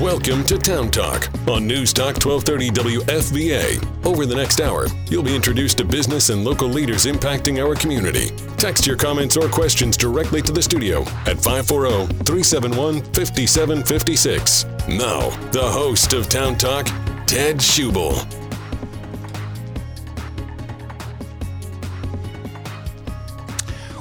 Welcome to Town Talk on News Talk 1230 WFVA. Over the next hour, you'll be introduced to business and local leaders impacting our community. Text your comments or questions directly to the studio at 540 371 5756. Now, the host of Town Talk, Ted Schubel.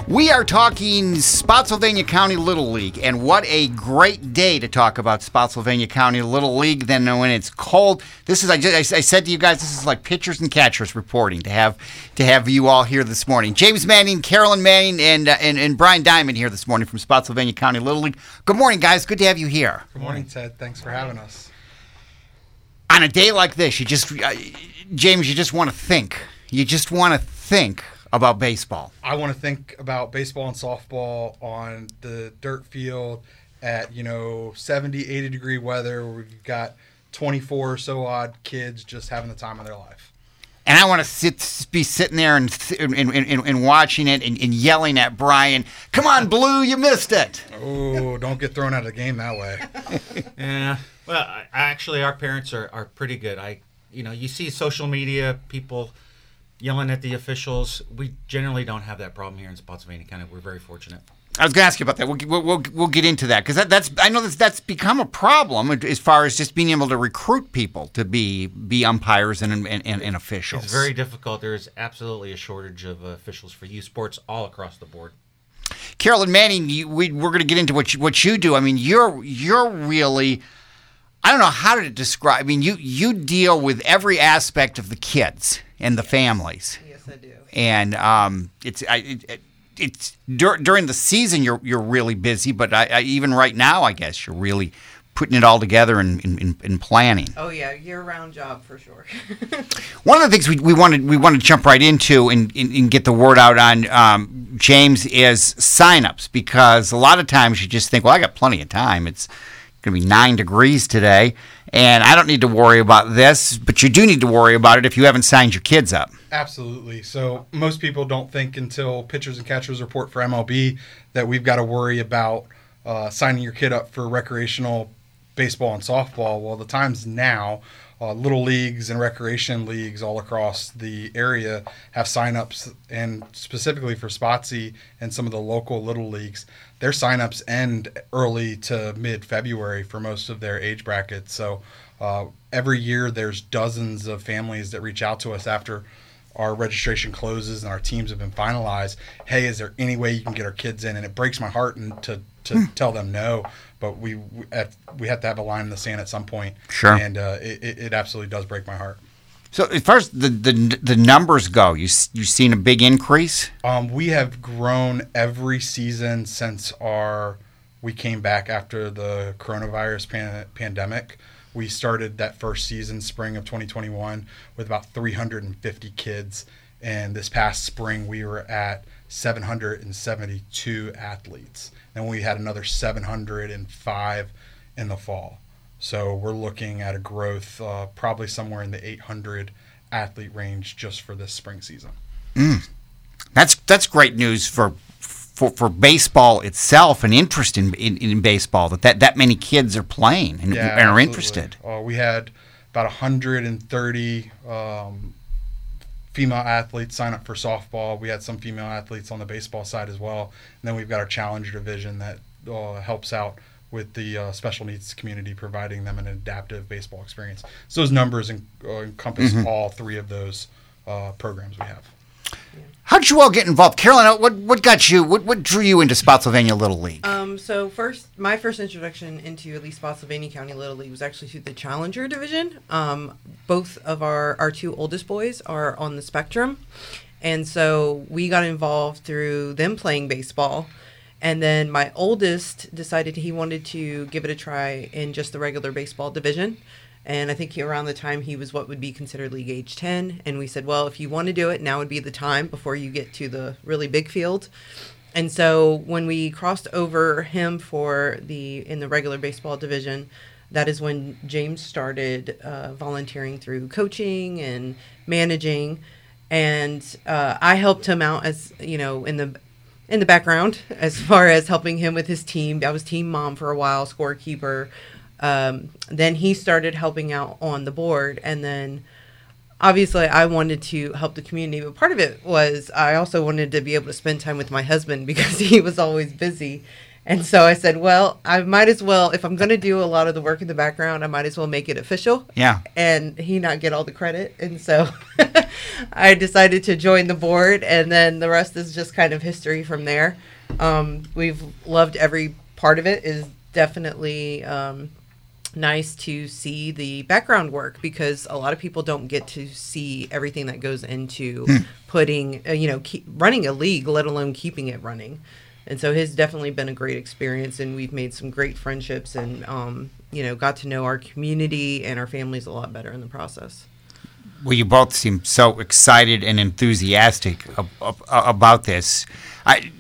We are talking Spotsylvania County Little League, and what a great day to talk about Spotsylvania County Little League. than when it's cold, this is I, just, I said to you guys, this is like pitchers and catchers reporting to have to have you all here this morning. James Manning, Carolyn Manning, and uh, and, and Brian Dymon here this morning from Spotsylvania County Little League. Good morning, guys. Good to have you here. Good morning, Ted. Thanks for having us. On a day like this, you just uh, James, you just want to think. You just want to think about baseball? I want to think about baseball and softball on the dirt field at, you know, 70, 80 degree weather where we've got 24 or so odd kids just having the time of their life. And I want to sit, be sitting there and and, and, and watching it and, and, yelling at Brian, "Come on, Blue, you missed it!" Oh, don't get thrown out of the game that way. yeah. Well, actually, our parents are, are pretty good. I, you know, you see social media people yelling at the officials. We generally don't have that problem here in Spotsylvania County. We're very fortunate. I was going to ask you about that. We'll, we'll, we'll get into that because that, that's I know that's, that's become a problem as far as just being able to recruit people to be be umpires and, and, and, and officials. It's very difficult. There is absolutely a shortage of officials for youth sports all across the board. Carolyn Manning, you, we, we're going to get into what you, what you do. I mean, you're you're really I don't know how to describe. I mean, you you deal with every aspect of the kids and the families. Yes, I do. And um, it's I, it, it's dur- during the season you're you're really busy, but I, I, even right now, I guess you're really putting it all together and, in planning. Oh yeah, year-round job for sure. One of the things we, we wanted we wanted to jump right into and, and, and get the word out on um, James is signups because a lot of times you just think, well, I got plenty of time. It's going to be nine degrees today, and I don't need to worry about this, but you do need to worry about it if you haven't signed your kids up. Absolutely. So most people don't think until pitchers and catchers report for MLB that we've got to worry about uh, signing your kid up for recreational baseball and softball. Well, the time's now. Uh, little leagues and recreation leagues all across the area have signups, and specifically for Spotsy and some of the local little leagues, their signups end early to mid February for most of their age brackets. So uh, every year there's dozens of families that reach out to us after our registration closes and our teams have been finalized. Hey, is there any way you can get our kids in? And it breaks my heart and to to hmm. tell them no, but we we have, we have to have a line in the sand at some point. Sure. And uh, it, it absolutely does break my heart. So as far as the, the, the numbers go, you you've seen a big increase. Um, we have grown every season since our we came back after the coronavirus pan, pandemic. We started that first season, spring of 2021, with about 350 kids, and this past spring we were at 772 athletes, and we had another 705 in the fall. So we're looking at a growth uh, probably somewhere in the 800 athlete range just for this spring season. Mm. That's that's great news for for, for baseball itself and interest in, in, in baseball that, that that many kids are playing and, yeah, and are interested. Uh, we had about 130 um, female athletes sign up for softball. We had some female athletes on the baseball side as well. And then we've got our challenger division that uh, helps out with the uh, special needs community, providing them an adaptive baseball experience. So those numbers en- uh, encompass mm-hmm. all three of those uh, programs we have. How did you all get involved, Carolina? What what got you? What what drew you into Spotsylvania Little League? Um, so first, my first introduction into at least Spotsylvania County Little League was actually through the Challenger division. Um, both of our our two oldest boys are on the spectrum, and so we got involved through them playing baseball. And then my oldest decided he wanted to give it a try in just the regular baseball division. And I think he, around the time he was what would be considered league age 10. And we said, well, if you want to do it, now would be the time before you get to the really big field. And so when we crossed over him for the in the regular baseball division, that is when James started uh, volunteering through coaching and managing. And uh, I helped him out as you know in the in the background as far as helping him with his team. I was team mom for a while, scorekeeper. Um, then he started helping out on the board, and then obviously I wanted to help the community, but part of it was I also wanted to be able to spend time with my husband because he was always busy. And so I said, well, I might as well, if I'm going to do a lot of the work in the background, I might as well make it official. Yeah. And he not get all the credit. And so I decided to join the board, and then the rest is just kind of history from there. Um, we've loved every part of it. Is definitely um, nice to see the background work because a lot of people don't get to see everything that goes into putting, uh, you know, keep running a league, let alone keeping it running. And so it's definitely been a great experience, and we've made some great friendships, and um, you know, got to know our community and our families a lot better in the process. Well, you both seem so excited and enthusiastic ab- ab- about this. I,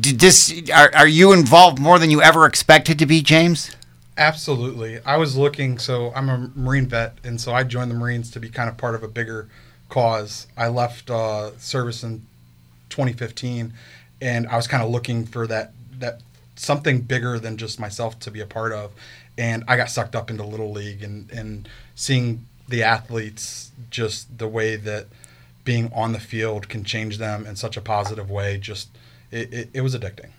did this are, are you involved more than you ever expected to be, James? Absolutely. I was looking, so I'm a Marine vet, and so I joined the Marines to be kind of part of a bigger cause. I left uh, service in 2015, and I was kind of looking for that that something bigger than just myself to be a part of. And I got sucked up into Little League and, and seeing the athletes, just the way that being on the field can change them in such a positive way. Just it, it, it was addicting.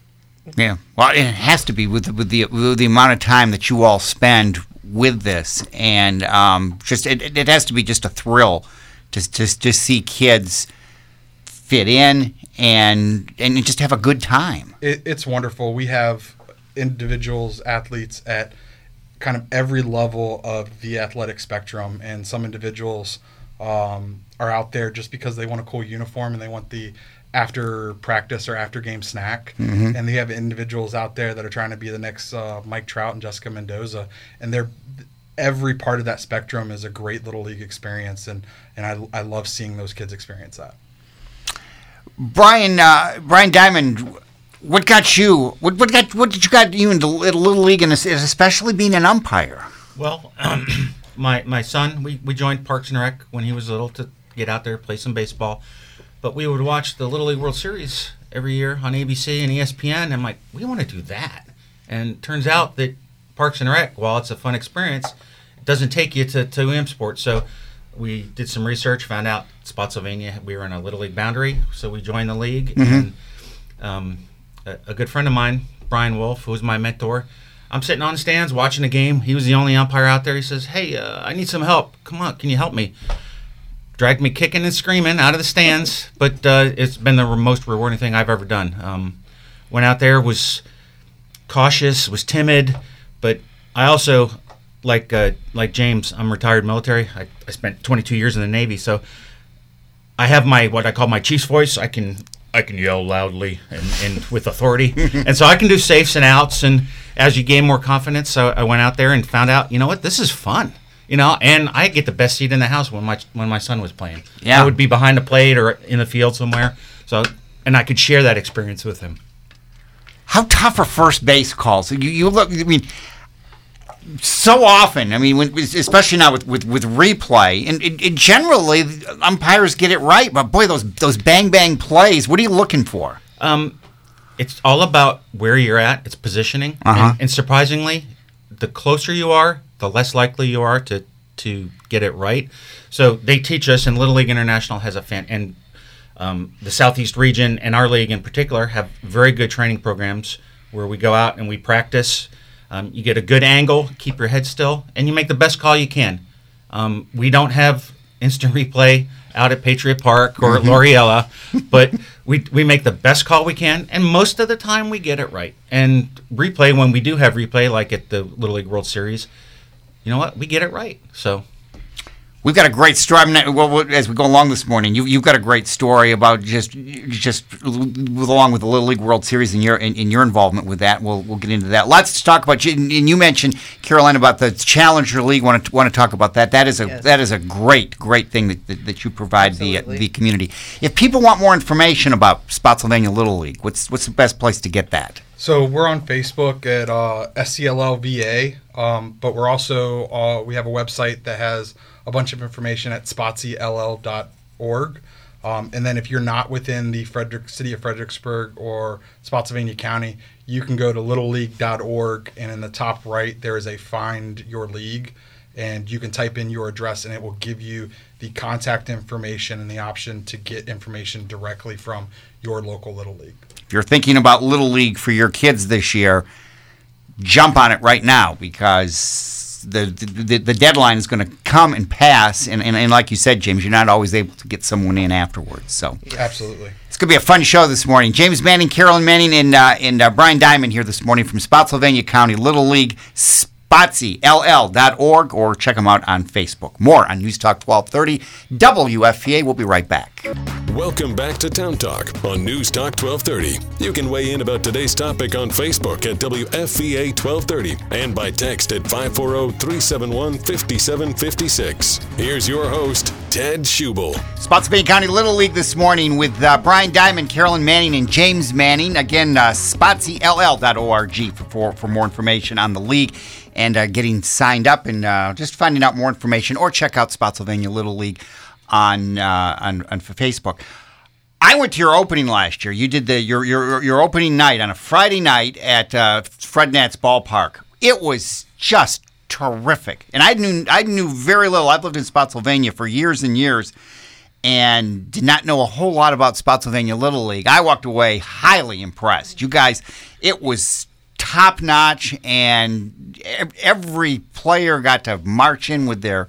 Yeah. Well, it has to be with the, with the with the amount of time that you all spend with this, and um, just it, it- has to be just a thrill to to to see kids fit in and and just have a good time. it, it's wonderful. We have individuals, athletes at kind of every level of the athletic spectrum, and some individuals um, are out there just because they want a cool uniform and they want the after practice or after game snack, and they have individuals out there that are trying to be the next uh, Mike Trout and Jessica Mendoza, and they're every part of that spectrum is a great little league experience, and and I, I love seeing those kids experience that. Brian uh, Brian Dymon, what got you? What what got what did you got you into Little Little League, and especially being an umpire? Well, my my son, we, we joined Parks and Rec when he was little to get out there play some baseball, but we would watch the Little League World Series every year on ABC and ESPN. I'm like, we want to do that, and turns out that Parks and Rec, while it's a fun experience, doesn't take you to to M Sports. So we did some research, found out Spotsylvania we were in a Little League boundary, so we joined the league. And um, a, a good friend of mine, Brian Wolf, who was my mentor. I'm sitting on stands watching a game. He was the only umpire out there. He says, "Hey, uh, I need some help. Come on, can you help me?" Dragged me kicking and screaming out of the stands, but uh, it's been the most rewarding thing I've ever done. Um, went out there, was cautious, was timid, but I also like uh, like James. I'm retired military. I, I spent 22 years in the Navy, so I have my what I call my chief's voice. I can I can yell loudly and, and with authority, and so I can do safes and outs. And as you gain more confidence, so I went out there and found out, you know what, this is fun. You know, and I get the best seat in the house when my when my son was playing. Yeah. I would be behind the plate or in the field somewhere. So, and I could share that experience with him. How tough are first base calls? You, you look. I mean, so often. I mean, when, especially now with, with, with replay, and, generally umpires get it right. But boy, those those bang bang plays. What are you looking for? Um, it's all about where you're at. It's positioning, Uh-huh. and, and surprisingly, the closer you are, the less likely you are to to get it right. So they teach us, and Little League International has a fan, and um, the Southeast region and our league in particular have very good training programs where we go out and we practice. Um, you get a good angle, keep your head still, and you make the best call you can. Um, we don't have instant replay out at Patriot Park or at Loriella, but we, we make the best call we can, and most of the time we get it right. And replay, when we do have replay, like at the Little League World Series, you know what? We get it right. So We've got a great story. I well, well, as we go along this morning, you, you've got a great story about just just along with the Little League World Series and your and, and your involvement with that. We'll we'll get into that. Lots to talk about. And you mentioned Caroline about the Challenger League. Want to want to talk about that? That is a Yes. that is a great great thing that, that, that you provide the Absolutely. the community. If people want more information about Spotsylvania Little League, what's what's the best place to get that? So we're on Facebook at uh, SCLLVA, um, but we're also uh, we have a website that has a bunch of information at spotsyll.org. Um, and then if you're not within the Frederick City of Fredericksburg or Spotsylvania County, you can go to littleleague.org and in the top right there is a find your league and you can type in your address and it will give you the contact information and the option to get information directly from your local little league. If you're thinking about Little League for your kids this year, jump on it right now because the the, the deadline is going to come and pass. And, and, and like you said, James, you're not always able to get someone in afterwards. So Absolutely. it's going to be a fun show this morning. James Manning, Carolyn Manning, and, uh, and uh, Brian Dymon here this morning from Spotsylvania County Little League. SpotsyLL.org or check them out on Facebook. More on News Talk 1230 WFVA. We'll be right back. Welcome back to Town Talk on News Talk 1230. You can weigh in about today's topic on Facebook at WFVA 1230 and by text at 540 371 5756. Here's your host, Ted Schubel. Spotsylvania County Little League this morning with uh, Brian Dymon, Carolyn Manning, and James Manning. Again, uh, SpotsyLL.org for, for, for more information on the league and uh, getting signed up and uh, just finding out more information or check out Spotsylvania Little League on, uh, on, on Facebook. I went to your opening last year. You did the your your, your opening night on a Friday night at uh, Fred Nats Ballpark. It was just terrific, and I knew I knew very little. I've lived in Spotsylvania for years and years, and did not know a whole lot about Spotsylvania Little League. I walked away highly impressed. You guys, it was top notch, and every player got to march in with their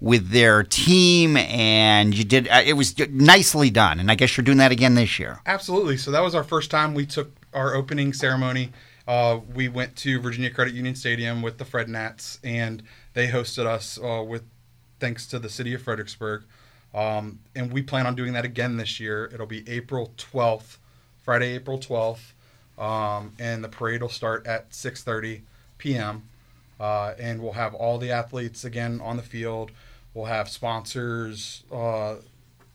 with their team, and you did. Uh, it was nicely done, and I guess you're doing that again this year. Absolutely. So that was our first time we took our opening ceremony. Uh, we went to Virginia Credit Union Stadium with the Fred Nats, and they hosted us uh, with thanks to the city of Fredericksburg. Um, and we plan on doing that again this year. It'll be April 12th, Friday, April 12th, um, and the parade will start at 6:30 p.m. Uh, and we'll have all the athletes again on the field. We'll have sponsors, uh,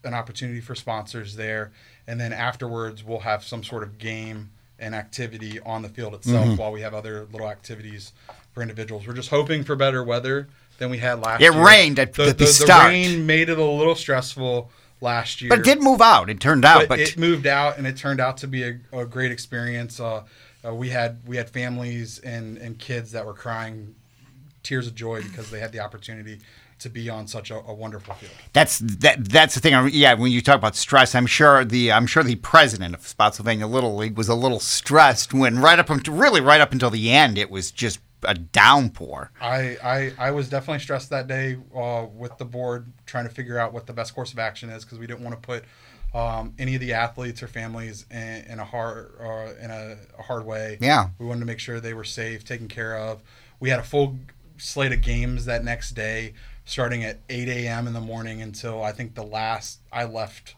an opportunity for sponsors there, and then afterwards we'll have some sort of game and activity on the field itself while we have other little activities for individuals. We're just hoping for better weather than we had last It year. It rained at- the, the the start. rain made it a little stressful last year But it did move out. It turned out, but, but, it moved out and it turned out to be a, a great experience. Uh, uh, we had we had families and, and kids that were crying tears of joy because they had the opportunity to be on such a, a wonderful field. That's that. That's the thing. I- Yeah, when you talk about stress, I'm sure the I'm sure the president of Spotsylvania Little League was a little stressed when right up until really right up until the end, it was just a downpour. I, I, I was definitely stressed that day uh, with the board trying to figure out what the best course of action is because we didn't want to put um, any of the athletes or families in, in a hard uh, in a, a hard way. Yeah. we wanted to make sure they were safe, taken care of. We had a full slate of games that next day, starting at 8 a.m. in the morning until I think the last I left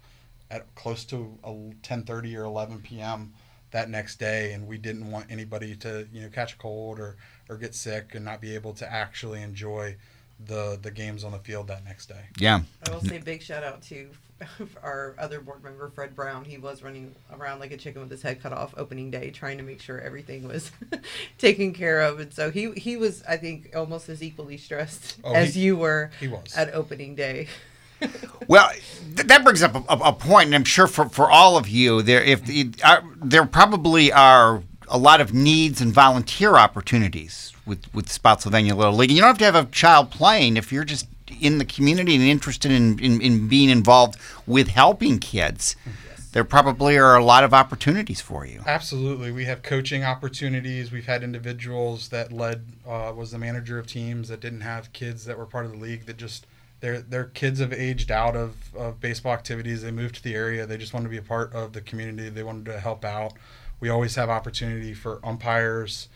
at close to 10:30 or 11 p.m. that next day, and we didn't want anybody to you know catch a cold or or get sick and not be able to actually enjoy the the games on the field that next day. Yeah. I will say big shout out to our other board member Fred Brown. He was running around like a chicken with his head cut off opening day, trying to make sure everything was taken care of. And so he he was, I think, almost as equally stressed Oh, as he- you were he was. at opening day. Well, th- that brings up a, a, a point, and I'm sure for, for all of you, there if the, are, there probably are a lot of needs and volunteer opportunities with with Spotsylvania Little League. And you don't have to have a child playing if you're just in the community and interested in, in, in being involved with helping kids. There probably are a lot of opportunities for you. Absolutely, we have coaching opportunities. We've had individuals that led uh, was the manager of teams that didn't have kids that were part of the league that just their their kids have aged out of, of baseball activities. They moved to the area. They just wanted to be a part of the community. They wanted to help out. We always have opportunity for umpires.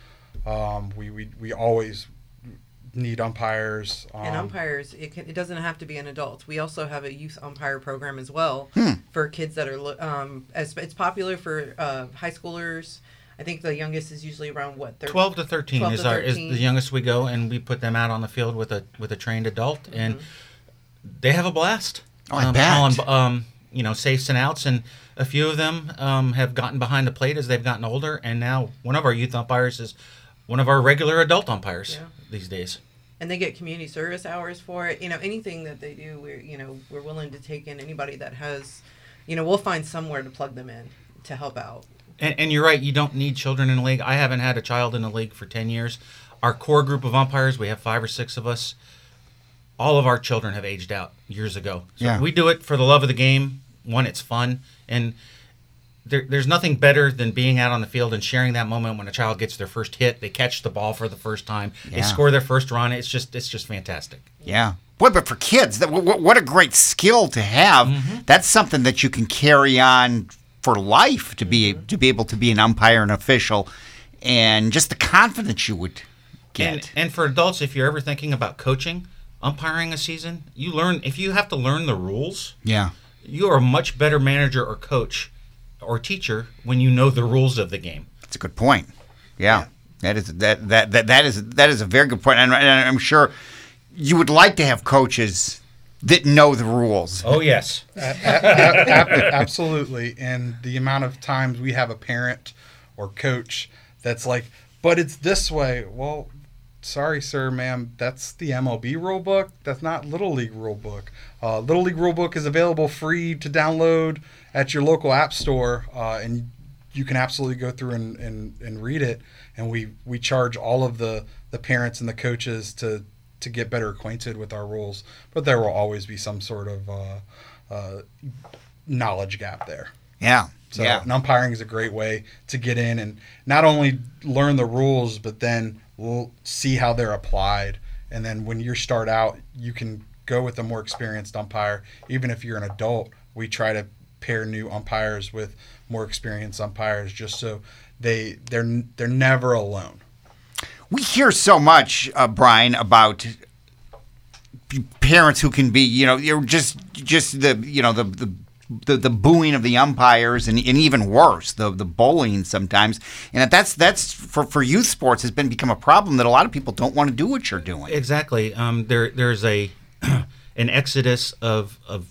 Um, we, we we always need umpires. Um, and umpires, it, can, it doesn't have to be an adult. We also have a youth umpire program as well for kids that are um, as it's popular for uh, high schoolers. I think the youngest is usually around what thir- 12 to 13 12 is to our is the youngest we go and we put them out on the field with a with a trained adult and they have a blast Oh, I um, bet. calling, um, you know safes and outs and a few of them um, have gotten behind the plate as they've gotten older and now one of our youth umpires is one of our regular adult umpires Yeah. these days and they get community service hours for it. You know, anything that they do, we're you know we're willing to take in anybody that has, you know, we'll find somewhere to plug them in to help out. And, and you're right. You don't need children in the league. I haven't had a child in the league for ten years. Our core group of umpires, we have five or six of us. All of our children have aged out years ago. So Yeah. we do it for the love of the game. One, it's fun, and there, there's nothing better than being out on the field and sharing that moment when a child gets their first hit, they catch the ball for the first time, they score their first run. It's just it's just fantastic. Yeah. Boy, but for kids, that, what, what a great skill to have. Mm-hmm. That's something that you can carry on for life to be Mm-hmm. to be able to be an umpire and official, and just the confidence you would get. And, and for adults, if you're ever thinking about coaching, umpiring a season, you learn if you have to learn the rules. yeah. you are a much better manager or coach or teacher when you know the rules of the game. That's a good point. Yeah, that is that, that that that is that is a very good point, and, and I'm sure you would like to have coaches that know the rules. Oh yes. Absolutely. And the amount of times we have a parent or coach that's like, but it's this way. Well, sorry, sir, ma'am. That's the MLB rule book. That's not Little League rule book. Uh, Little League rule book is available free to download at your local app store, uh, and you can absolutely go through and, and, and read it. And we, we charge all of the, the parents and the coaches to to get better acquainted with our rules, but there will always be some sort of uh, uh, knowledge gap there. Yeah, So yeah, umpiring is a great way to get in and not only learn the rules, but then we'll see how they're applied. And then when you start out, you can go with a more experienced umpire. Even if you're an adult, we try to pair new umpires with more experienced umpires, just so they they're they're never alone. we hear so much, uh, Brian, about parents who can be, you know, you're just just the, you know, the the. The, the booing of the umpires and, and even worse the the bullying sometimes and that that's that's for, for youth sports has been become a problem that a lot of people don't want to do what you're doing Exactly. Um, there there's a an exodus of of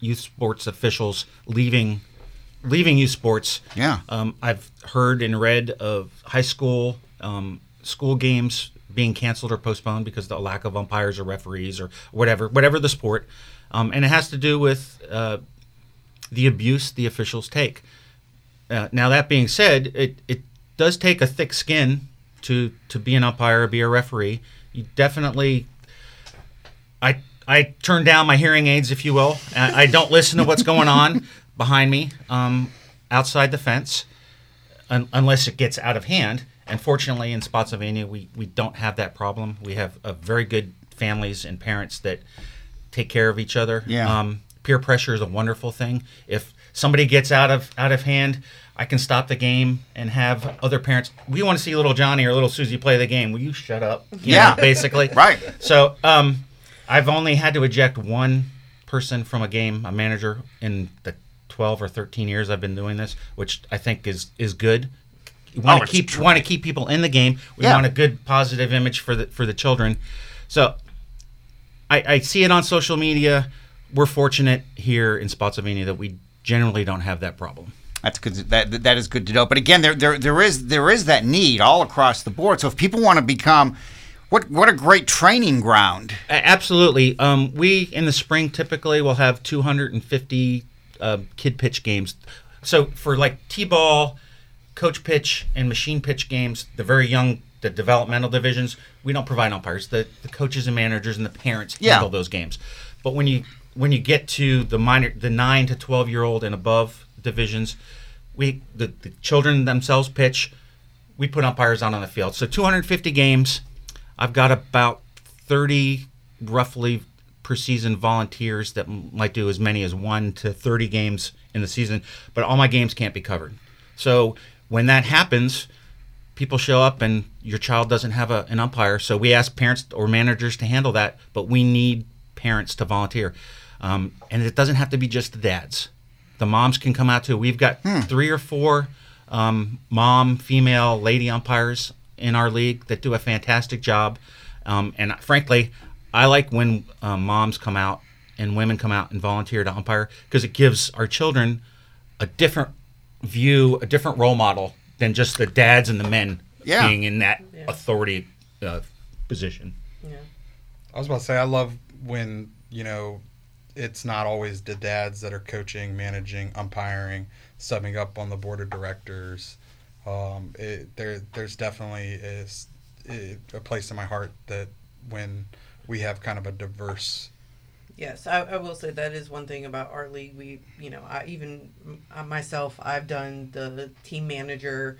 youth sports officials leaving leaving youth sports. Yeah. Um, I've heard and read of high school um, school games being canceled or postponed because of the lack of umpires or referees or whatever whatever the sport, um, and it has to do with uh, the abuse the officials take. Uh, now that being said, it, it does take a thick skin to to be an umpire, or be a referee. You definitely, I I turn down my hearing aids, if you will. I, I don't listen to what's going on behind me, um, outside the fence, un, unless it gets out of hand. And fortunately, in Spotsylvania, we we don't have that problem. We have a very good families and parents that take care of each other. Yeah. Um, peer pressure is a wonderful thing. If somebody gets out of out of hand, I can stop the game and have other parents. We want to see little Johnny or little Susie play the game. Will you shut up? You Yeah. know, basically. Right. So, um, I've only had to eject one person from a game, a manager, in the 12 or 13 years I've been doing this, which I think is is good. You want Oh, to keep want to keep people in the game. We Yeah. want a good positive image for the for the children. So, I, I see it on social media. We're fortunate here in Spotsylvania that we generally don't have that problem. That's good. That that is good to know. But again, there there there is there is that need all across the board. So if people want to become, what what a great training ground. Absolutely. Um, we in the spring typically will have 250 uh, kid pitch games. So for like t-ball, coach pitch, and machine pitch games, the very young, the developmental divisions, we don't provide umpires. The the coaches and managers and the parents Yeah. handle those games. But when you when you get to the minor, the nine to 12 year old and above divisions, we the, the children themselves pitch. We put umpires out on the field. So 250 games. I've got about 30 roughly per season volunteers that might do as many as 1 to 30 games in the season, but all my games can't be covered. So when that happens, people show up and your child doesn't have a, an umpire. So we ask parents or managers to handle that, but we need parents to volunteer. Um, and it doesn't have to be just the dads. The moms can come out too. We've got three or four um, mom, female, lady umpires in our league that do a fantastic job. Um, and frankly, I like when um, moms come out and women come out and volunteer to umpire because it gives our children a different view, a different role model than just the dads and the men Yeah. being in that Yeah. authority uh, position. Yeah. I was about to say I love when you know it's not always the dads that are coaching, managing, umpiring, subbing up on the board of directors. Um, it, there, there's definitely is a place in my heart that when we have kind of a diverse. Yes, I, I will say that is one thing about our league. We, you know, I even myself, I've done the team manager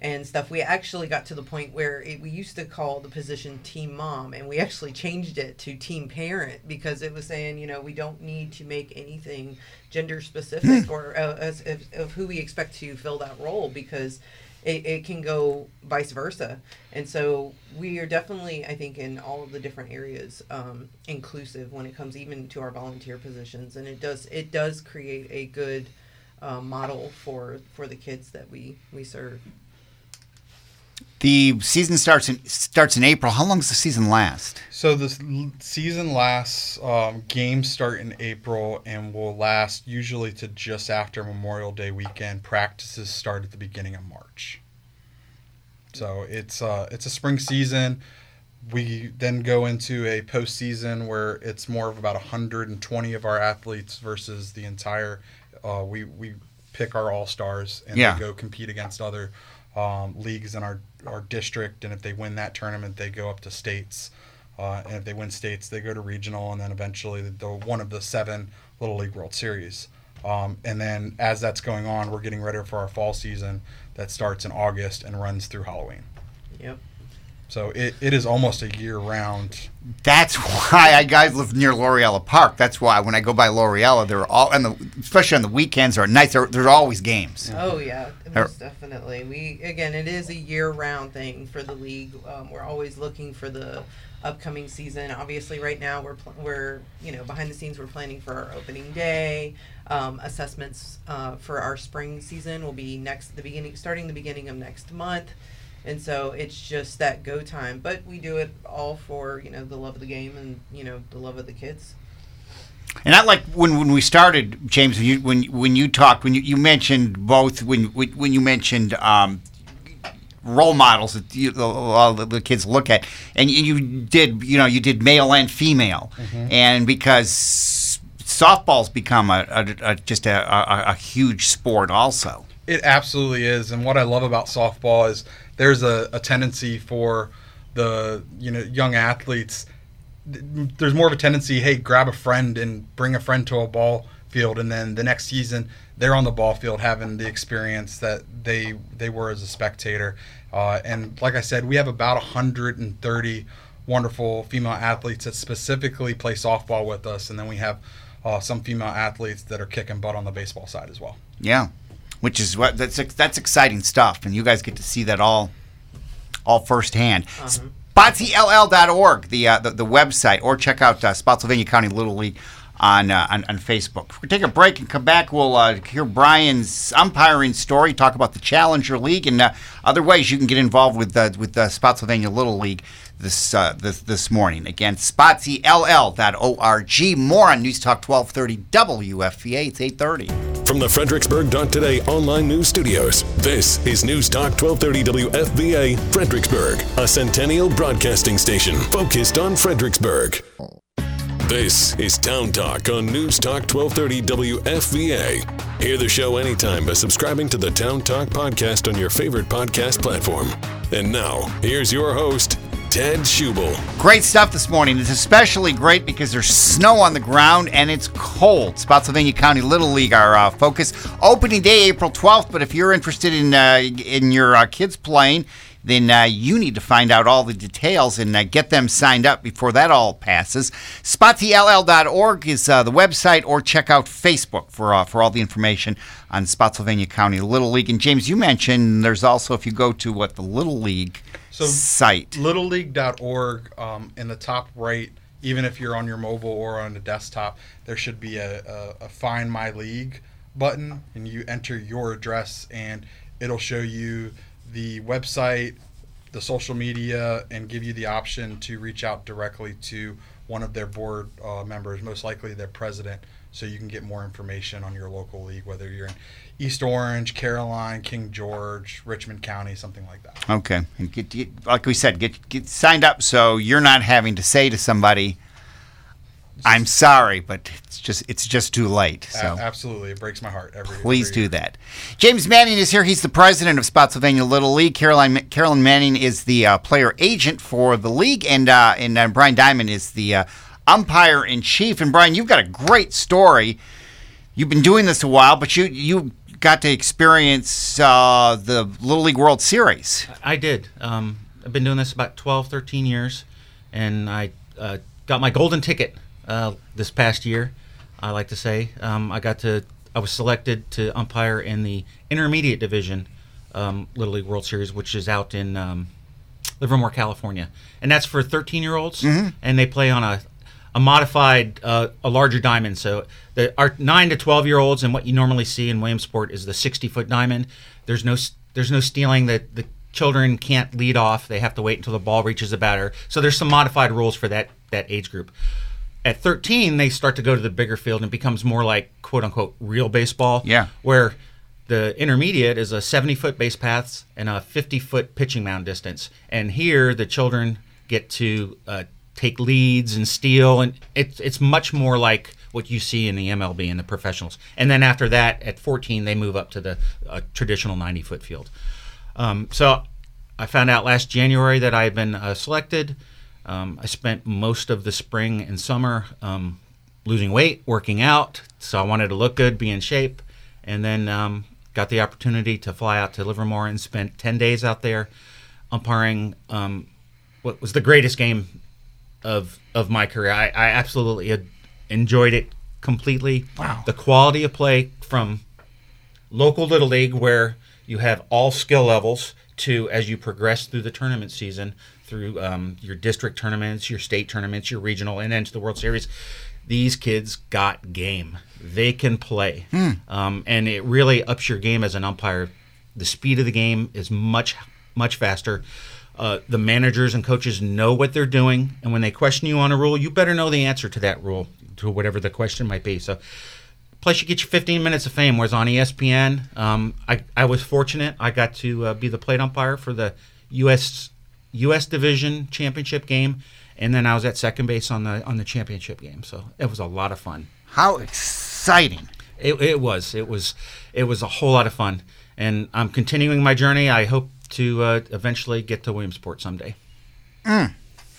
and stuff. We actually got to the point where it, we used to call the position team mom, and we actually changed it to team parent because it was saying, you know, we don't need to make anything gender specific or uh, as, of, of who we expect to fill that role because it, it can go vice versa. And so we are definitely, I think, in all of the different areas, um, inclusive when it comes even to our volunteer positions, and it does it does create a good uh, model for for the kids that we we serve. The season starts in starts in April. How long does the season last? So the season lasts. Um, games start in April and will last usually to just after Memorial Day weekend. Practices start at the beginning of March. So it's uh, it's a spring season. We then go into a postseason where it's more of about 120 of our athletes versus the entire. Uh, we we pick our all stars and yeah. they go compete against other um, leagues in our our district, and if they win that tournament, they go up to states. Uh, and if they win states, they go to regional, and then eventually the, the one of the seven Little League World Series. Um, and then as that's going on, we're getting ready for our fall season that starts in August and runs through Halloween. Yep. So it, it is almost a year round. That's why I guys live near Loriella Park. That's why when I go by Loriella, they're all and the especially on the weekends or at nights, there, there's always games. Oh yeah, most definitely. We again, it is a year round thing for the league. Um, we're always looking for the upcoming season. Obviously, right now we're pl- we're you know behind the scenes we're planning for our opening day. Um, assessments uh, for our spring season will be next the beginning starting the beginning of next month and so it's just that go time but we do it all for you know the love of the game and you know the love of the kids and I like when, when we started, James. When you when when you talked, when you, you mentioned both when when you mentioned um, role models that you, all the, the kids look at, and you did you know you did male and female, mm-hmm. and because softball's become a, a, a just a, a, a huge sport also. It absolutely is, and what I love about softball is there's a, a tendency for the you know young athletes. There's more of a tendency, hey, grab a friend and bring a friend to a ball field, and then the next season they're on the ball field having the experience that they they were as a spectator. Uh, and like I said, we have about 130 wonderful female athletes that specifically play softball with us, and then we have uh, some female athletes that are kicking butt on the baseball side as well. Yeah, which is what that's that's exciting stuff, and you guys get to see that all all firsthand. Uh-huh. SpotsylL.org, the, uh, the the website, or check out uh, Spotsylvania County Little League on, uh, on, on Facebook. we take a break and come back. We'll uh, hear Brian's umpiring story, talk about the Challenger League, and uh, other ways you can get involved with uh, with the Spotsylvania Little League this uh, this this morning. Again, spotsyll.org. More on News Talk 1230 WFVA. It's 830. From the Fredericksburg.today online news studios, this is News Talk 1230 WFVA Fredericksburg, a centennial broadcasting station focused on Fredericksburg. This is Town Talk on News Talk 1230 WFVA. Hear the show anytime by subscribing to the Town Talk podcast on your favorite podcast platform. And now, here's your host, Ted Schubel. Great stuff this morning. It's especially great because there's snow on the ground and it's cold. Spotsylvania County Little League, our uh, focus. Opening day, April 12th. But if you're interested in uh, in your uh, kids playing, then uh, you need to find out all the details and uh, get them signed up before that all passes. SpotsyLL.org is uh, the website, or check out Facebook for uh, for all the information on Spotsylvania County Little League. And James, you mentioned there's also if you go to what the Little League so site. Littleleague.org um, in the top right, even if you're on your mobile or on the desktop, there should be a, a, a Find My League button, and you enter your address, and it'll show you the website, the social media and give you the option to reach out directly to one of their board uh, members, most likely their president, so you can get more information on your local league, whether you're in East Orange, Caroline, King George, Richmond County, something like that. Okay, and get, get like we said, get get signed up so you're not having to say to somebody, "I'm sorry, but it's just it's just too late." A- So absolutely, it breaks my heart every. please every do that. James Manning is here. He's the president of Spotsylvania Little League. Caroline Carolyn Manning is the uh, player agent for the league, and uh, and uh, Brian Dymon is the uh, umpire in chief. And Brian, you've got a great story. You've been doing this a while, but you you got to experience uh, the Little League World Series. I did. Um, I've been doing this about 12, 13 years, and I uh, got my golden ticket uh, this past year. I like to say um, I got to. I was selected to umpire in the intermediate division um, Little League World Series, which is out in um, Livermore, California, and that's for 13 year olds, and they play on a a modified, uh, a larger diamond. So the our nine to 12 year olds, and what you normally see in Williamsport is the 60 foot diamond. There's no there's no stealing. That the children can't lead off. They have to wait until the ball reaches the batter. So there's some modified rules for that that age group. At 13, they start to go to the bigger field and it becomes more like quote unquote real baseball. Yeah. Where the intermediate is a 70 foot base paths and a 50 foot pitching mound distance. And here the children get to uh, take leads and steal. And it's, it's much more like what you see in the MLB and the professionals. And then after that, at 14, they move up to the uh, traditional 90 foot field. Um, so I found out last January that I had been uh, selected. Um, I spent most of the spring and summer um, losing weight, working out. So I wanted to look good, be in shape, and then um, got the opportunity to fly out to Livermore and spent 10 days out there umpiring um, what was the greatest game of of my career. I, I absolutely had enjoyed it completely. Wow. The quality of play from local little league where you have all skill levels to as you progress through the tournament season through um, your district tournaments your state tournaments your regional and then to the world series these kids got game they can play um, and it really ups your game as an umpire the speed of the game is much much faster uh, the managers and coaches know what they're doing and when they question you on a rule you better know the answer to that rule to whatever the question might be so Plus, you get your 15 minutes of fame. Whereas on ESPN, um, I, I was fortunate. I got to uh, be the plate umpire for the U.S. U.S. Division Championship game, and then I was at second base on the on the championship game. So it was a lot of fun. How exciting! It, it was. It was. It was a whole lot of fun, and I'm continuing my journey. I hope to uh, eventually get to Williamsport someday.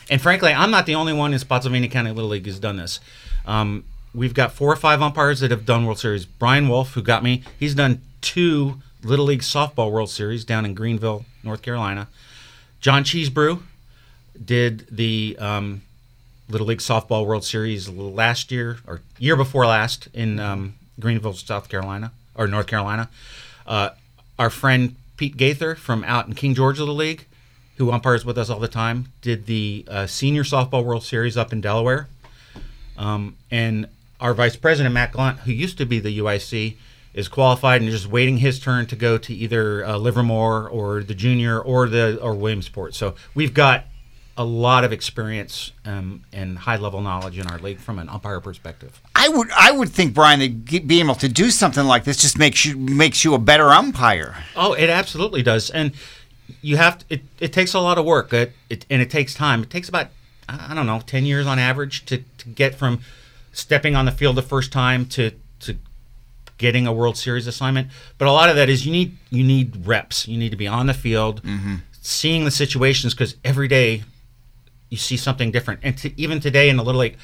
And frankly, I'm not the only one in Spotsylvania County Little League who's done this. Um, we've got four or five umpires that have done World Series. Brian Wolf, who got me, he's done two Little League Softball World Series down in Greenville, North Carolina. John Cheesebrew did the um, Little League Softball World Series last year or year before last in um, Greenville, South Carolina or North Carolina. Uh, our friend Pete Gaither from out in King George Little League, who umpires with us all the time, did the uh, Senior Softball World Series up in Delaware. Um, and our vice president Matt Glunt, who used to be the UIC, is qualified and just waiting his turn to go to either uh, Livermore or the junior or the or Williamsport. So we've got a lot of experience um, and high level knowledge in our league from an umpire perspective. I would I would think Brian that being able to do something like this just makes you makes you a better umpire. Oh, it absolutely does, and you have to, it. It takes a lot of work, it, it, and it takes time. It takes about I don't know ten years on average to, to get from stepping on the field the first time to to getting a World Series assignment. But a lot of that is you need you need reps. You need to be on the field, seeing the situations because every day you see something different. And to, even today in the little league,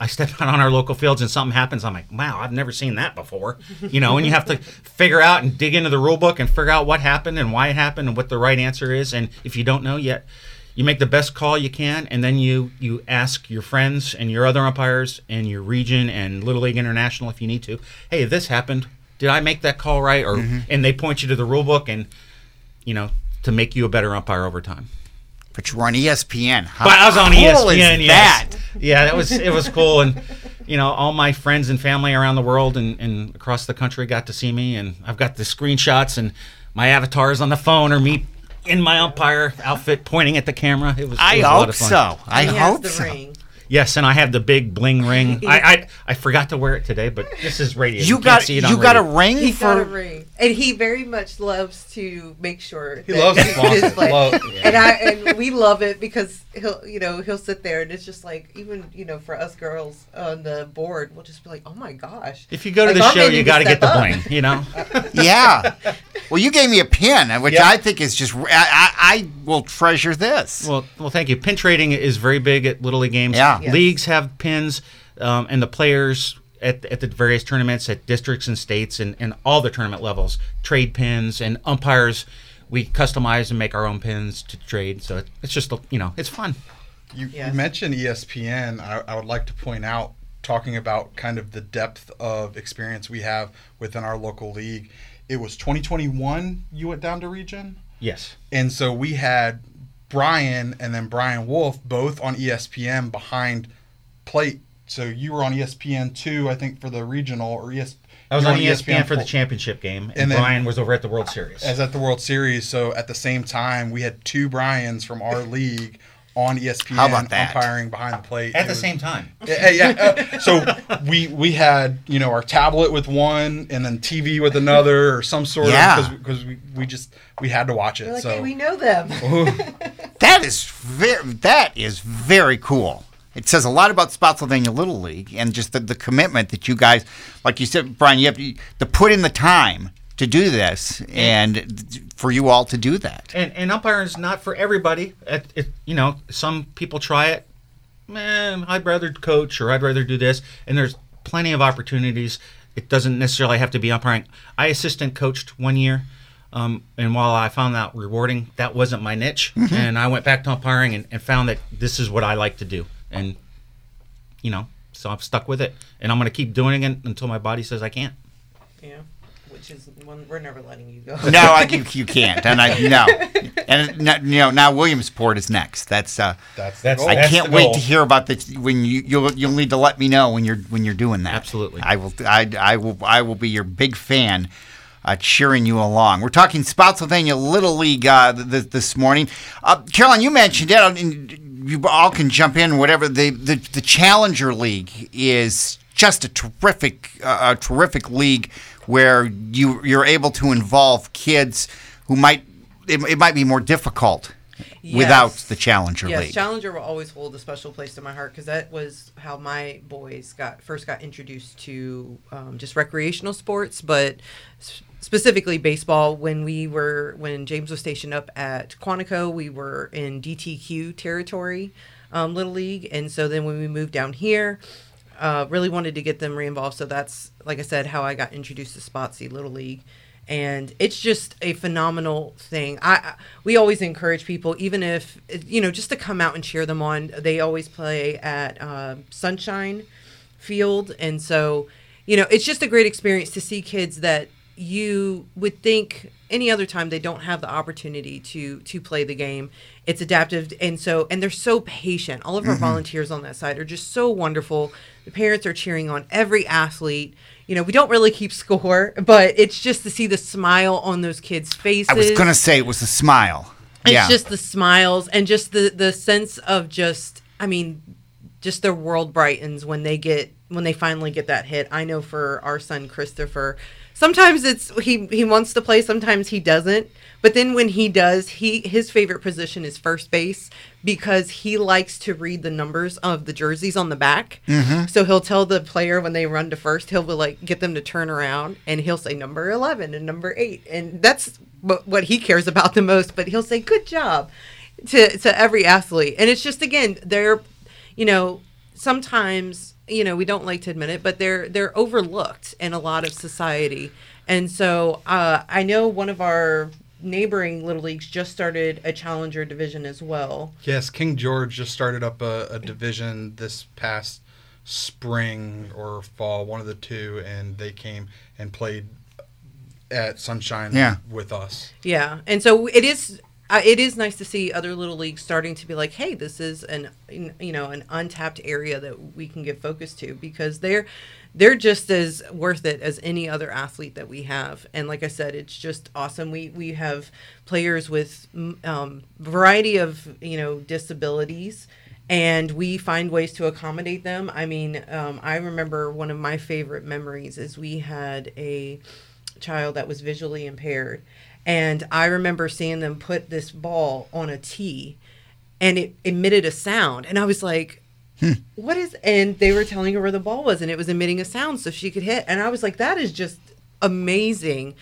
I step out on our local fields and something happens. I'm like, wow, I've never seen that before. You know, and you have to figure out and dig into the rule book and figure out what happened and why it happened and what the right answer is. And if you don't know yet, you make the best call you can, and then you you ask your friends and your other umpires and your region and Little League International if you need to. Hey, this happened. Did I make that call right? Or mm-hmm. and they point you to the rule book and you know to make you a better umpire over time. But you were on ESPN. How But I was on cool ESPN. Is yes. that? Yeah, that was it was cool, and you know, all my friends and family around the world and, and across the country got to see me, and I've got the screenshots and my avatars on the phone or me in my umpire outfit, pointing at the camera. It was. it I was a lot hope of fun. so. I And hope the so. ring. Yes, and I have the big bling ring. I, I I forgot to wear it today, but this is radio. You can't got see it you on got a ring He for got a ring, and he very much loves to make sure He that loves it's sponsors. displayed. Love- And I and we love it because he'll you know he'll sit there and it's just like even you know for us girls on the board we'll just be like oh my gosh If you go to Like, the show, you got to to get the step up. bling. You know. yeah. Well, you gave me a pin, which Yeah. I think is just. I, I, I will treasure this. Well, well, thank you. Pin trading is very big at Little League games. Yeah. Yes. Leagues have pins, um, and the players at, at the various tournaments, at districts and states, and, and all the tournament levels, trade pins, and umpires. We customize and make our own pins to trade. So it's just you know it's fun. You, Yes. you mentioned ESPN. I, I would like to point out, talking about kind of the depth of experience we have within our local league. It was 2021 you went down to region, Yes. and so we had Brian and then Brian Wolf both on ESPN behind plate. So you were on ESPN two, I think, for the regional or ES. I was were on E ESPN for the championship game, and, And then- Brian was over at the World Series. as at the World Series. So at the same time, we had two Brians from our league on ESPN How about that? umpiring behind the plate at the was- same time. yeah, yeah. uh, so we we had you know our tablet with one and then TV with another or some sort Yeah. of because we, we just we had to watch it. Like so hey we know them That is very that is very cool. It says a lot about Spotsylvania Little League and just the, the commitment that you guys, like you said, Brian, you have to, to put in the time to do this and for you all to do that. And and umpiring is not for everybody. It, it, you know, some people try it. Man, I'd rather coach or I'd rather do this. And there's plenty of opportunities. It doesn't necessarily have to be umpiring. I assistant coached one year, um, and while I found that rewarding, that wasn't my niche. And I went back to umpiring and, and found that this is what I like to do. And you know, so I'm stuck with it, and I'm going to keep doing it until my body says I can't. yeah which is one we're never letting you go No, I, you, you can't. And I no, and no, you know now Williamsport is next. That's uh, that's That's- the I. That's can't the wait to hear about this when you you'll you'll need to let me know when you're when you're doing that. Absolutely. I will I, I will I will be your big fan. Uh, cheering you along. We're talking Spotsylvania Little League uh, th- th- this morning. Uh, Carolyn, you mentioned it. and You all can jump in. Whatever the the, the Challenger League is just a terrific uh, a terrific league where you you're able to involve kids who might it, it might be more difficult without the Challenger yes League. challenger will always hold a special place in my heart because that was how my boys got first got introduced to um, just recreational sports but specifically baseball. When we were when james was stationed up at quantico we were in dtq territory um, little league. And so then when we moved down here uh, really wanted to get them re-involved so that's like i said how i got introduced to spotsy little league and it's just a phenomenal thing. I, I we always encourage people, even if you know, just to come out and cheer them on. They always play at uh, Sunshine Field, and so you know, it's just a great experience to see kids that you would think any other time they don't have the opportunity to to play the game. It's adaptive, and so and they're so patient. All of our mm-hmm. volunteers on that side are just so wonderful. The parents are cheering on every athlete you know, we don't really keep score, but it's just to see the smile on those kids' faces. I was gonna say it was a smile. It's yeah. just the smiles and just the the sense of just, I mean, just their world brightens when they get when they finally get that hit. I know for our son Christopher, sometimes it's he he wants to play, sometimes he doesn't. But then when he does, he his favorite position is first base because he likes to read the numbers of the jerseys on the back. Mm-hmm. So he'll tell the player when they run to first, he'll be like get them to turn around and he'll say number 11 and number 8 and that's what, what he cares about the most, but he'll say good job to to every athlete. And it's just again, they're you know, sometimes, you know, we don't like to admit it, but they're they're overlooked in a lot of society. And so uh, I know one of our neighboring little leagues just started a challenger division as well. Yes, King George just started up a, a division this past spring or fall, one of the two, and they came and played at Sunshine Yeah. with us. Yeah, and so it is it is nice to see other little leagues starting to be like, hey, this is an you know an untapped area that we can give focus to because they're they're just as worth it as any other athlete that we have. And like I said, it's just awesome. We we have players with um, variety of you know disabilities and we find ways to accommodate them. I mean, um, I remember one of my favorite memories is we had a child that was visually impaired, and I remember seeing them put this ball on a tee, and it emitted a sound, and I was like. Hmm. What is and they were telling her where the ball was and it was emitting a sound so she could hit and I was like that is just amazing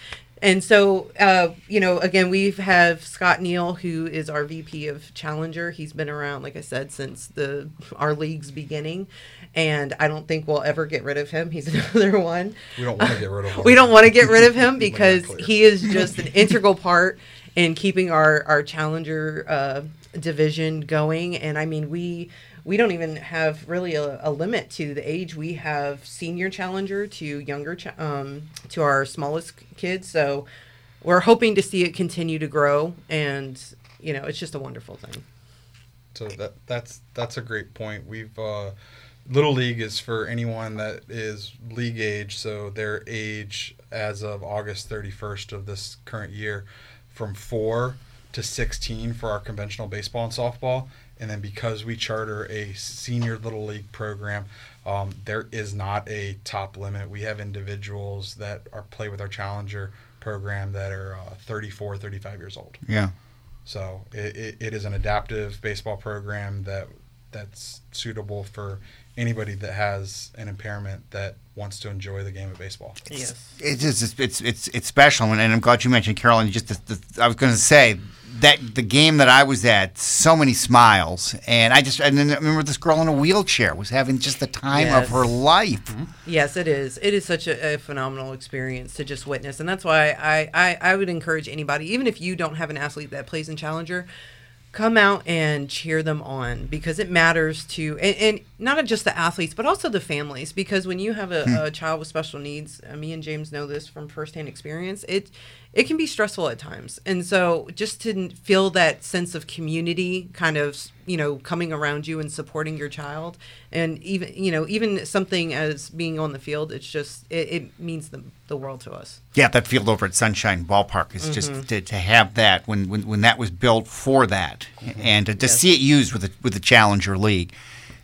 and so, uh, you know, again, we have Scott Neal, who is our VP of Challenger. He's been around, like I said, since the our league's beginning, and I don't think we'll ever get rid of him. He's another one. We don't want to get rid of him. we don't want to get rid of him because he is just an integral part in keeping our our Challenger uh, division going. And I mean, we we don't even have really a, a, limit to the age. We have senior challenger to younger, ch- um, to our smallest kids. So we're hoping to see it continue to grow, and you know, it's just a wonderful thing. So that that's that's a great point. We've uh, little league is for anyone that is league age, so their age as of August 31st of this current year, from four to 16 for our conventional baseball and softball and then because we charter a senior little league program, um, there is not a top limit. We have individuals that are play with our challenger program that are uh, 34, 35 years old. Yeah. So it, it, it is an adaptive baseball program that that's suitable for anybody that has an impairment that wants to enjoy the game of baseball. Yes, it's it's it's it's, it's special, and, I'm glad you mentioned Carolyn. Just the, the, I was going to say that the game that I was at, so many smiles, and I just and then I remember this girl in a wheelchair was having just the time yes. of her life. Mm-hmm. Yes, it is. It is such a, a, phenomenal experience to just witness, and that's why I, I I would encourage anybody, even if you don't have an athlete that plays in Challenger, come out and cheer them on because it matters to and, and not just the athletes but also the families because when you have a, hmm. a child with special needs uh, me and james know this from firsthand experience it it can be stressful at times. And so just to feel that sense of community kind of, you know, coming around you and supporting your child and even, you know, even something as being on the field, it's just, it, it means the, the world to us. Yeah, that field over at Sunshine Ballpark is mm-hmm. just to, to have that when, when, when that was built for that mm-hmm. and to, to yes. see it used with the, with the Challenger League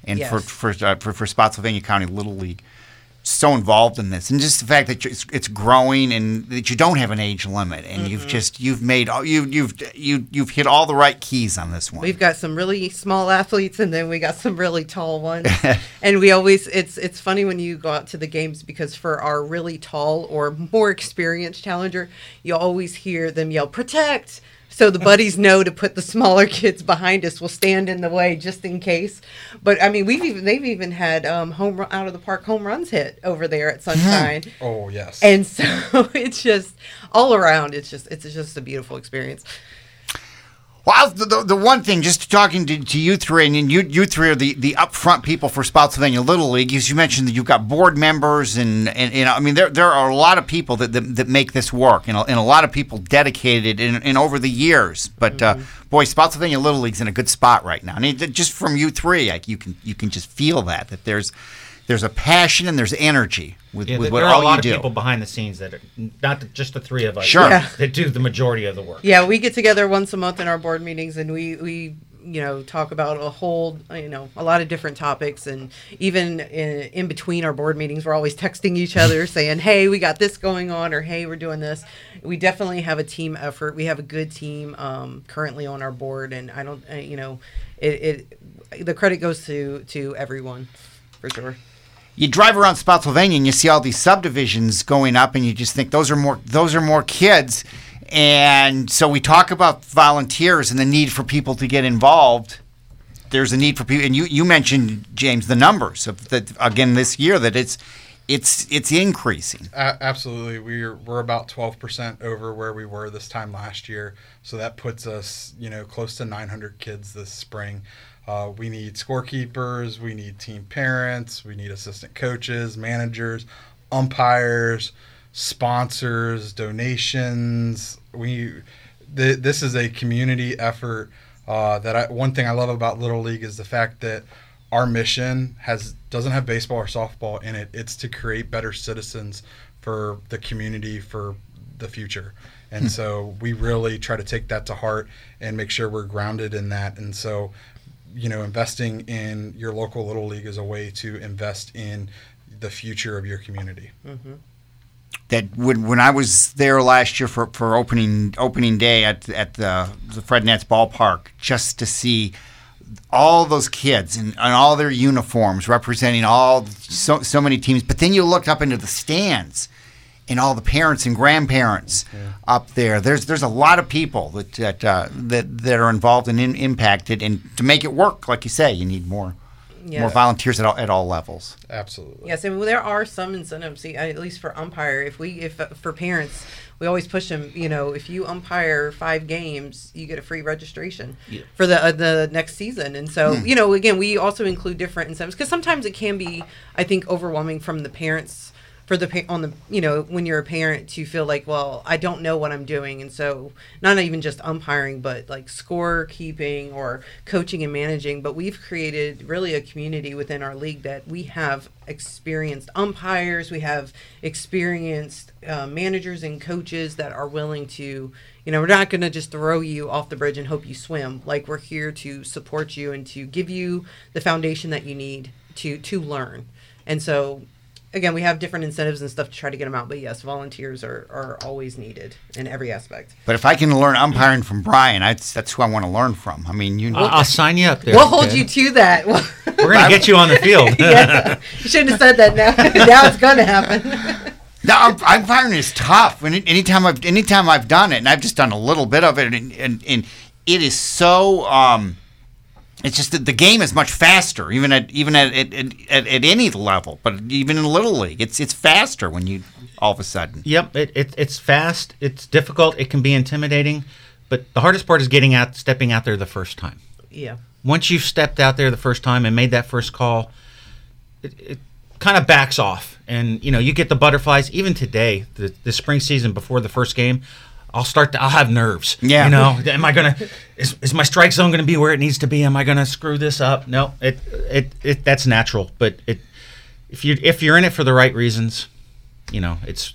and yes. for, for, uh, for, for Spotsylvania County Little League so involved in this, and just the fact that it's, it's growing and that you don't have an age limit, and mm-hmm. you've just you've made all you you've you you've hit all the right keys on this one. We've got some really small athletes, and then we got some really tall ones, and we always it's it's funny when you go out to the games because for our really tall or more experienced challenger, you always hear them yell protect so the buddies know to put the smaller kids behind us. We'll stand in the way just in case. But I mean, we've even they've even had um, home run, out of the park home runs hit over there at Sunshine. Oh yes. And so it's just all around. It's just it's just a beautiful experience. Well, the, the, the, one thing, just talking to, to you three, and you you three are the, the upfront people for Spotsylvania Little League. As you mentioned, that you've got board members, and, and you know, I mean, there there are a lot of people that that, that make this work, and a, and a lot of people dedicated in, in over the years. But uh, mm-hmm. uh, boy, Spotsylvania Little League's in a good spot right now. I mean, just from you three, like you can you can just feel that that there's there's a passion and there's energy with, yeah, with what all you do. There are a lot of people behind the scenes that are not just the three of us. Sure, yeah. that do the majority of the work. Yeah, we get together once a month in our board meetings, and we we you know talk about a whole you know a lot of different topics and even in, in between our board meetings we're always texting each other saying hey we got this going on or hey we're doing this we definitely have a team effort we have a good team um, currently on our board and i don't uh, you know it, it the credit goes to to everyone for sure you drive around Spotsylvania and you see all these subdivisions going up, and you just think those are more those are more kids. And so we talk about volunteers and the need for people to get involved. There's a need for people, and you, you mentioned James the numbers of that again this year that it's it's it's increasing. Uh, absolutely, we're we're about twelve percent over where we were this time last year, so that puts us you know close to 900 kids this spring. Uh, we need scorekeepers, we need team parents, we need assistant coaches, managers, umpires, sponsors, donations. We th- this is a community effort. Uh, that I, one thing I love about Little League is the fact that our mission has doesn't have baseball or softball in it. It's to create better citizens for the community for the future. And so we really try to take that to heart and make sure we're grounded in that. And so, you know, investing in your local little league is a way to invest in the future of your community. Mm-hmm. that when, when I was there last year for, for opening opening day at at the, the FredNats ballpark, just to see all those kids and, and all their uniforms representing all so so many teams. But then you looked up into the stands and all the parents and grandparents up there. There's there's a lot of people that that uh, that, that are involved and in, impacted. And to make it work, like you say, you need more Yeah. more volunteers at all, at all levels. Absolutely. Yes, and there are some incentives. See, at least for umpire, if we if uh, for parents, we always push them. You know, if you umpire five games, you get a free registration Yeah. for the uh, the next season. And so, you know, again, we also include different incentives because sometimes it can be, I think, overwhelming from the parents for the on the you know when you're a parent to feel like, well, I don't know what I'm doing, and so not even just umpiring, but like score keeping or coaching and managing. But we've created really a community within our league that we have experienced umpires, we have experienced uh, managers and coaches that are willing to. You know, we're not going to just throw you off the bridge and hope you swim. Like we're here to support you and to give you the foundation that you need to to learn. And so again, we have different incentives and stuff to try to get them out. But yes, volunteers are, are always needed in every aspect. But if I can learn umpiring from Brian, I, that's who I want to learn from. I mean, you. I'll, I'll sign you up there. we'll hold okay? you to that. We're gonna get you on the field. yeah, you shouldn't have said that. Now, now it's going to happen. No, I'm, I'm finding it's tough. When anytime I've anytime I've done it, and I've just done a little bit of it, and and, and it is so. Um, it's just that the game is much faster, even at even at at, at, at any level, but even in little league, it's it's faster when you all of a sudden. Yep, it, it, it's fast. It's difficult. It can be intimidating, but the hardest part is getting out, stepping out there the first time. yeah. Once you've stepped out there the first time and made that first call, it, it kind of backs off, and you know you get the butterflies. Even today, the, the spring season before the first game, I'll start. To, I'll have nerves. Yeah. You know, am I gonna? Is, is my strike zone gonna be where it needs to be? Am I gonna screw this up? No, it it, it that's natural. But it if you if you're in it for the right reasons, you know it's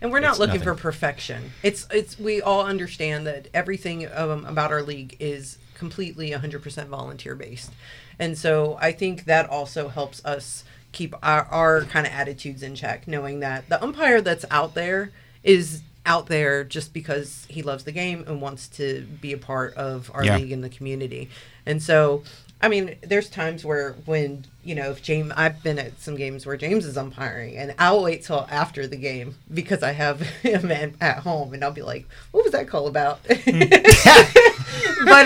And we're not It's looking nothing. for perfection. It's it's we all understand that everything um, about our league is completely 100% volunteer based. And so I think that also helps us keep our, our kind of attitudes in check, knowing that the umpire that's out there is out there just because he loves the game and wants to be a part of our Yeah. league and the community. And so I mean, there's times where when you know if James, I've been at some games where James is umpiring, and I'll wait till after the game because I have him at, at home, and I'll be like, "What was that call about?" but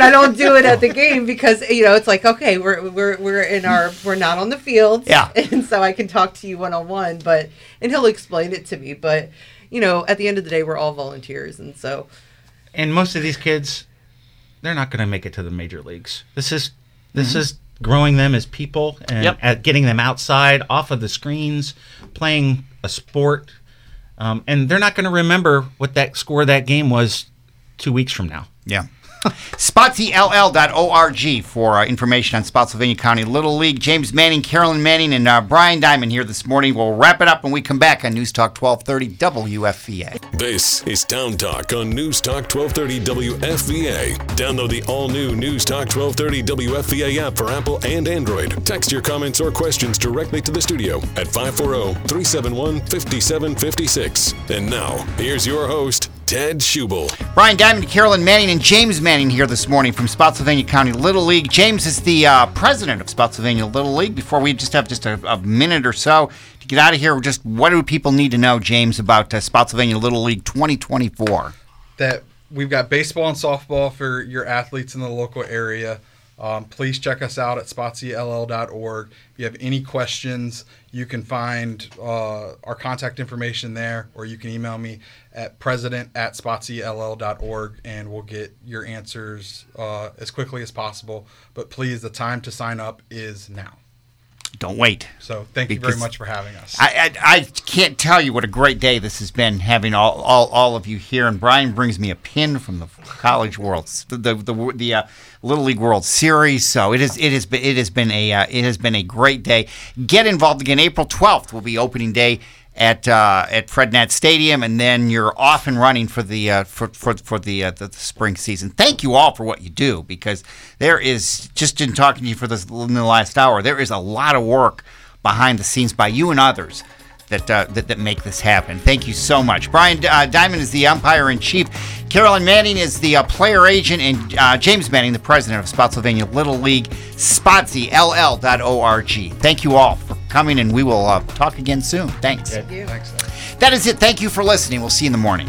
I don't do it at the game because you know it's like, okay, we're we're we're in our we're not on the field, Yeah. and so I can talk to you one on one, but and he'll explain it to me, but you know, at the end of the day, we're all volunteers, and so. And most of these kids they're not going to make it to the major leagues. This is this is growing them as people and Yep. at getting them outside off of the screens playing a sport. Um, and they're not going to remember what that score of that game was two weeks from now. Yeah. SpotsyLL.org for uh, information on Spotsylvania County Little League. James Manning, Carolyn Manning, and uh, Brian Dymon here this morning. We'll wrap it up when we come back on News Talk 1230 WFVA. This is Town Talk on News Talk 1230 WFVA. Download the all new News Talk 1230 WFVA app for Apple and Android. Text your comments or questions directly to the studio at 540 371 5756. And now, here's your host, Ted Schubel. Brian Dymon, Carolyn Manning, and James Manning here this morning from Spotsylvania County Little League. James is the uh, president of Spotsylvania Little League. Before we just have just a, a minute or so to get out of here, just what do people need to know, James, about uh, Spotsylvania Little League 2024? that we've got baseball and softball for your athletes in the local area. Um, please check us out at spotsyll.org. If you have any questions, you can find uh, our contact information there, or you can email me at president at spotsyll.org, and we'll get your answers uh, as quickly as possible. But please, the time to sign up is now. Don't wait. So thank you very much for having us. I, I, I can't tell you what a great day this has been having all, all, all of you here. And Brian brings me a pin from the college world, the the the, the uh, Little League World Series. So it is it has been it has been a uh, it has been a great day. Get involved again. April twelfth will be opening day at uh, at Fred Nat Stadium, and then you're off and running for the uh, for for for the, uh, the the spring season. Thank you all for what you do because there is just in talking to you for this in the last hour, there is a lot of work behind the scenes by you and others that uh, that, that make this happen. Thank you so much. Brian uh, Dymon is the umpire in chief. Carolyn Manning is the uh, player agent, and uh, James Manning, the president of Spotsylvania Little League. SpotsyLL.org. Thank you all for coming, and we will uh, talk again soon. Thanks. Thank you. Thanks. That is it. Thank you for listening. We'll see you in the morning.